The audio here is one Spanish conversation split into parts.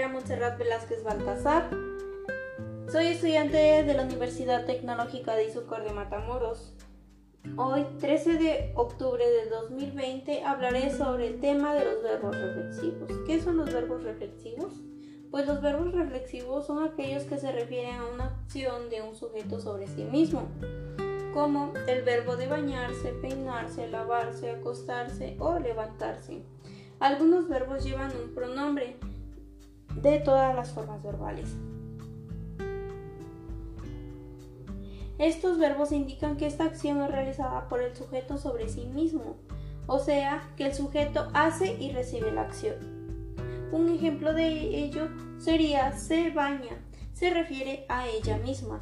Andrea Montserrat Velázquez Baltasar. Soy estudiante de la Universidad Tecnológica de Izucor de Matamoros. Hoy, 13 de octubre del 2020, hablaré sobre el tema de los verbos reflexivos. ¿Qué son los verbos reflexivos? Pues los verbos reflexivos son aquellos que se refieren a una acción de un sujeto sobre sí mismo, como el verbo de bañarse, peinarse, lavarse, acostarse o levantarse. Algunos verbos llevan un pronombre de todas las formas verbales. Estos verbos indican que esta acción es realizada por el sujeto sobre sí mismo, o sea, que el sujeto hace y recibe la acción. Un ejemplo de ello sería se baña, se refiere a ella misma.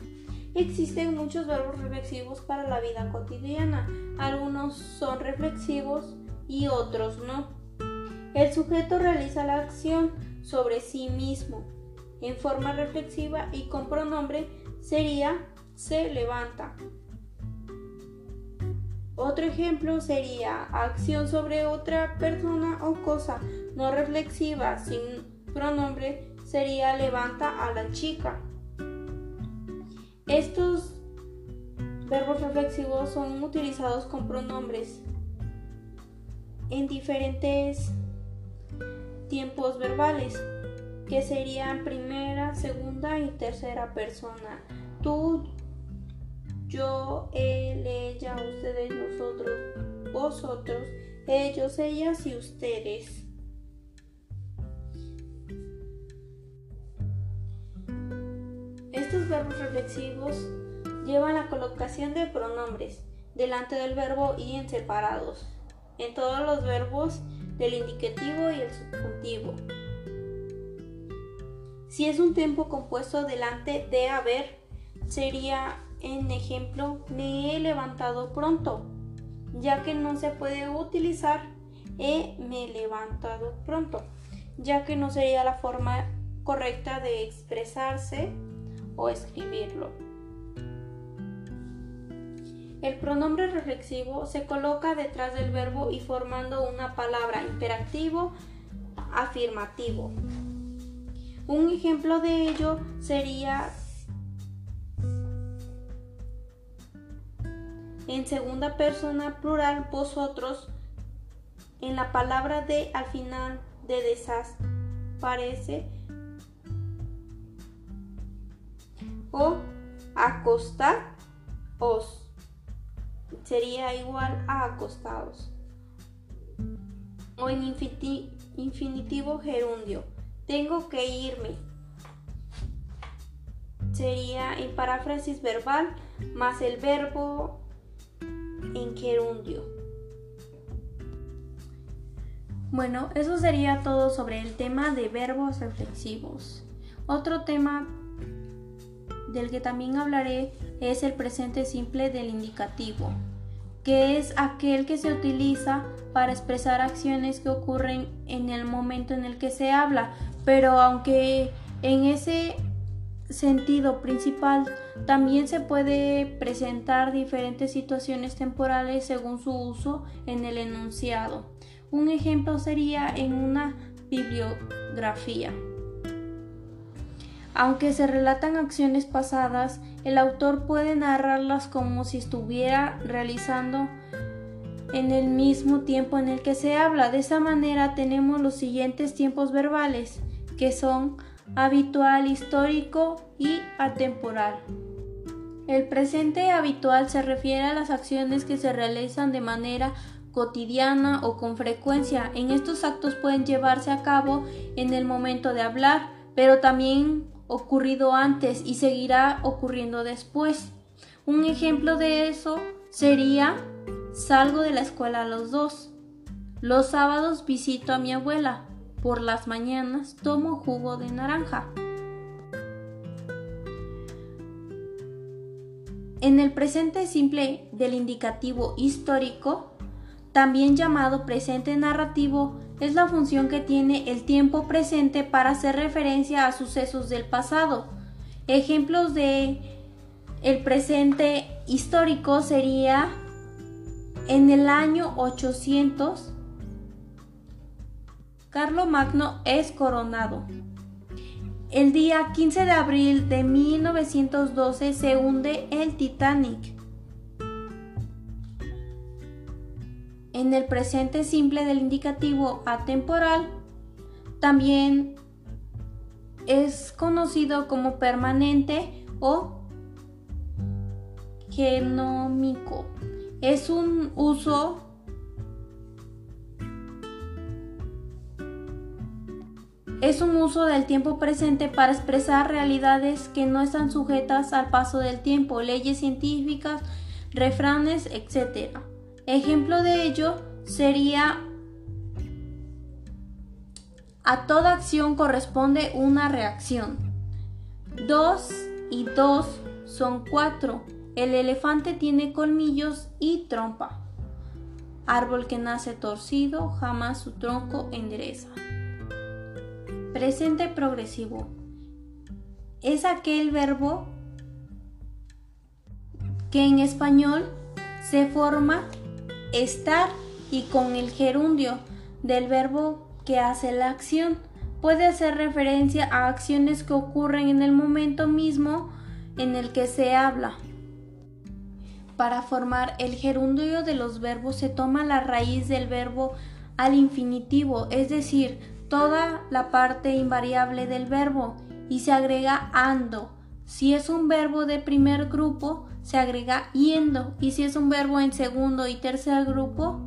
Existen muchos verbos reflexivos para la vida cotidiana, algunos son reflexivos y otros no. El sujeto realiza la acción sobre sí mismo en forma reflexiva y con pronombre sería se levanta. Otro ejemplo sería acción sobre otra persona o cosa no reflexiva sin pronombre sería levanta a la chica. Estos verbos reflexivos son utilizados con pronombres en diferentes tiempos verbales, que serían primera, segunda y tercera persona. Tú, yo, él, ella, ustedes, nosotros, vosotros, ellos, ellas y ustedes. Estos verbos reflexivos llevan la colocación de pronombres delante del verbo y en separados. En todos los verbos del indicativo y el subjuntivo. Si es un tiempo compuesto delante de haber, sería en ejemplo me he levantado pronto, ya que no se puede utilizar he me levantado pronto, ya que no sería la forma correcta de expresarse o escribirlo. El pronombre reflexivo se coloca detrás del verbo y formando una palabra imperativo afirmativo. Un ejemplo de ello sería en segunda persona plural vosotros en la palabra de al final de desas parece o acostar os sería igual a acostados. O en infinitivo gerundio, tengo que irme. Sería en paráfrasis verbal más el verbo en gerundio. Bueno, eso sería todo sobre el tema de verbos reflexivos. Otro tema del que también hablaré es el presente simple del indicativo, que es aquel que se utiliza para expresar acciones que ocurren en el momento en el que se habla, pero aunque en ese sentido principal también se puede presentar diferentes situaciones temporales según su uso en el enunciado. Un ejemplo sería en una bibliografía. Aunque se relatan acciones pasadas, el autor puede narrarlas como si estuviera realizando en el mismo tiempo en el que se habla. De esa manera tenemos los siguientes tiempos verbales, que son habitual, histórico y atemporal. El presente habitual se refiere a las acciones que se realizan de manera cotidiana o con frecuencia. En estos actos pueden llevarse a cabo en el momento de hablar, pero también ocurrido antes y seguirá ocurriendo después. Un ejemplo de eso sería salgo de la escuela a los dos. Los sábados visito a mi abuela. Por las mañanas tomo jugo de naranja. En el presente simple del indicativo histórico, también llamado presente narrativo, es la función que tiene el tiempo presente para hacer referencia a sucesos del pasado. Ejemplos de el presente histórico sería en el año 800 Carlo Magno es coronado. El día 15 de abril de 1912 se hunde el Titanic. En el presente simple del indicativo atemporal también es conocido como permanente o genómico. Es un uso es un uso del tiempo presente para expresar realidades que no están sujetas al paso del tiempo, leyes científicas, refranes, etc. Ejemplo de ello sería a toda acción corresponde una reacción. Dos y dos son cuatro. El elefante tiene colmillos y trompa. Árbol que nace torcido, jamás su tronco endereza. Presente progresivo. Es aquel verbo que en español se forma estar y con el gerundio del verbo que hace la acción. Puede hacer referencia a acciones que ocurren en el momento mismo en el que se habla. Para formar el gerundio de los verbos se toma la raíz del verbo al infinitivo, es decir, toda la parte invariable del verbo y se agrega ando. Si es un verbo de primer grupo, se agrega yendo y si es un verbo en segundo y tercer grupo,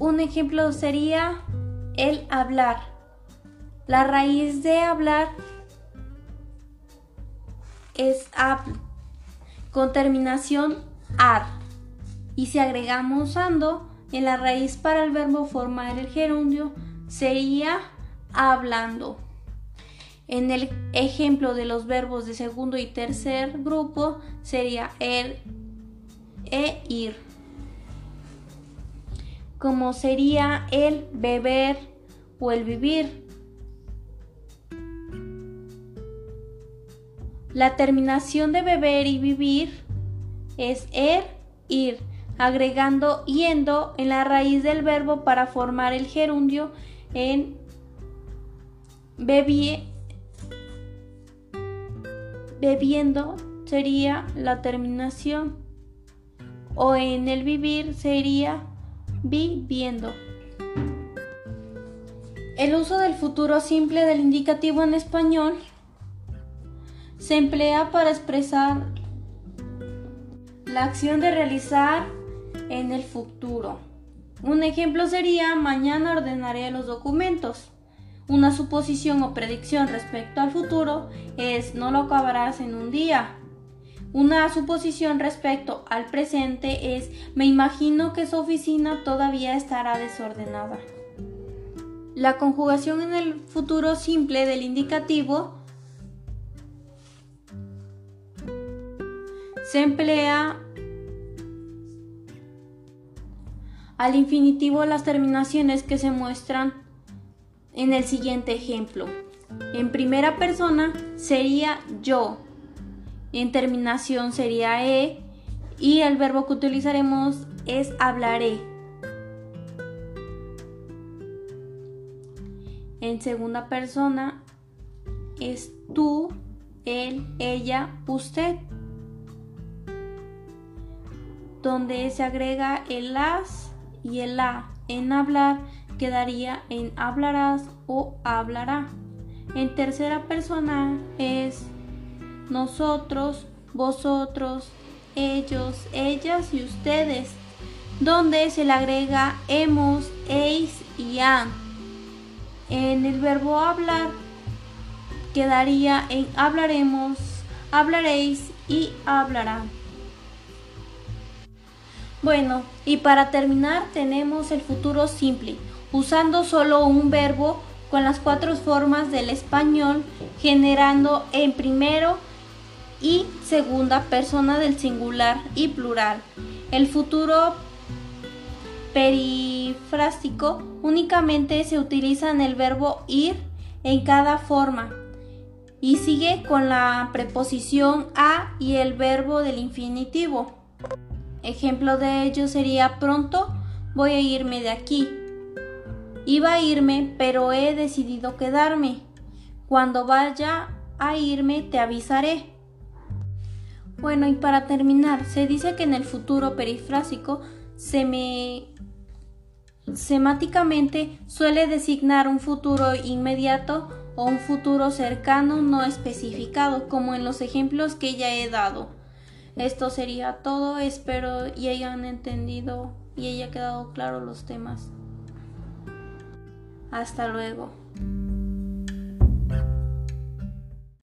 un ejemplo sería el hablar. La raíz de hablar es habl con terminación ar y si agregamos ando en la raíz para el verbo formar el gerundio sería hablando. En el ejemplo de los verbos de segundo y tercer grupo sería er e ir. Como sería el beber o el vivir. La terminación de beber y vivir es er, ir agregando yendo en la raíz del verbo para formar el gerundio en bebie, bebiendo sería la terminación o en el vivir sería viviendo. El uso del futuro simple del indicativo en español se emplea para expresar la acción de realizar en el futuro. Un ejemplo sería mañana ordenaré los documentos. Una suposición o predicción respecto al futuro es no lo acabarás en un día. Una suposición respecto al presente es me imagino que su oficina todavía estará desordenada. La conjugación en el futuro simple del indicativo se emplea al infinitivo las terminaciones que se muestran en el siguiente ejemplo. En primera persona sería yo, en terminación sería e y el verbo que utilizaremos es hablaré. En segunda persona es tú, él, ella, usted, donde se agrega el las y el la en hablar quedaría en hablarás o hablará. En tercera persona es nosotros, vosotros, ellos, ellas y ustedes, donde se le agrega hemos, eis y han. En el verbo hablar quedaría en hablaremos, hablaréis y hablarán. Bueno, y para terminar tenemos el futuro simple, usando solo un verbo con las cuatro formas del español, generando en primero y segunda persona del singular y plural. El futuro perifrástico únicamente se utiliza en el verbo ir en cada forma y sigue con la preposición a y el verbo del infinitivo. Ejemplo de ello sería pronto voy a irme de aquí. Iba a irme, pero he decidido quedarme. Cuando vaya a irme te avisaré. Bueno, y para terminar, se dice que en el futuro perifrásico se me semáticamente suele designar un futuro inmediato o un futuro cercano no especificado, como en los ejemplos que ya he dado. Esto sería todo, espero y hayan entendido y haya quedado claro los temas. Hasta luego.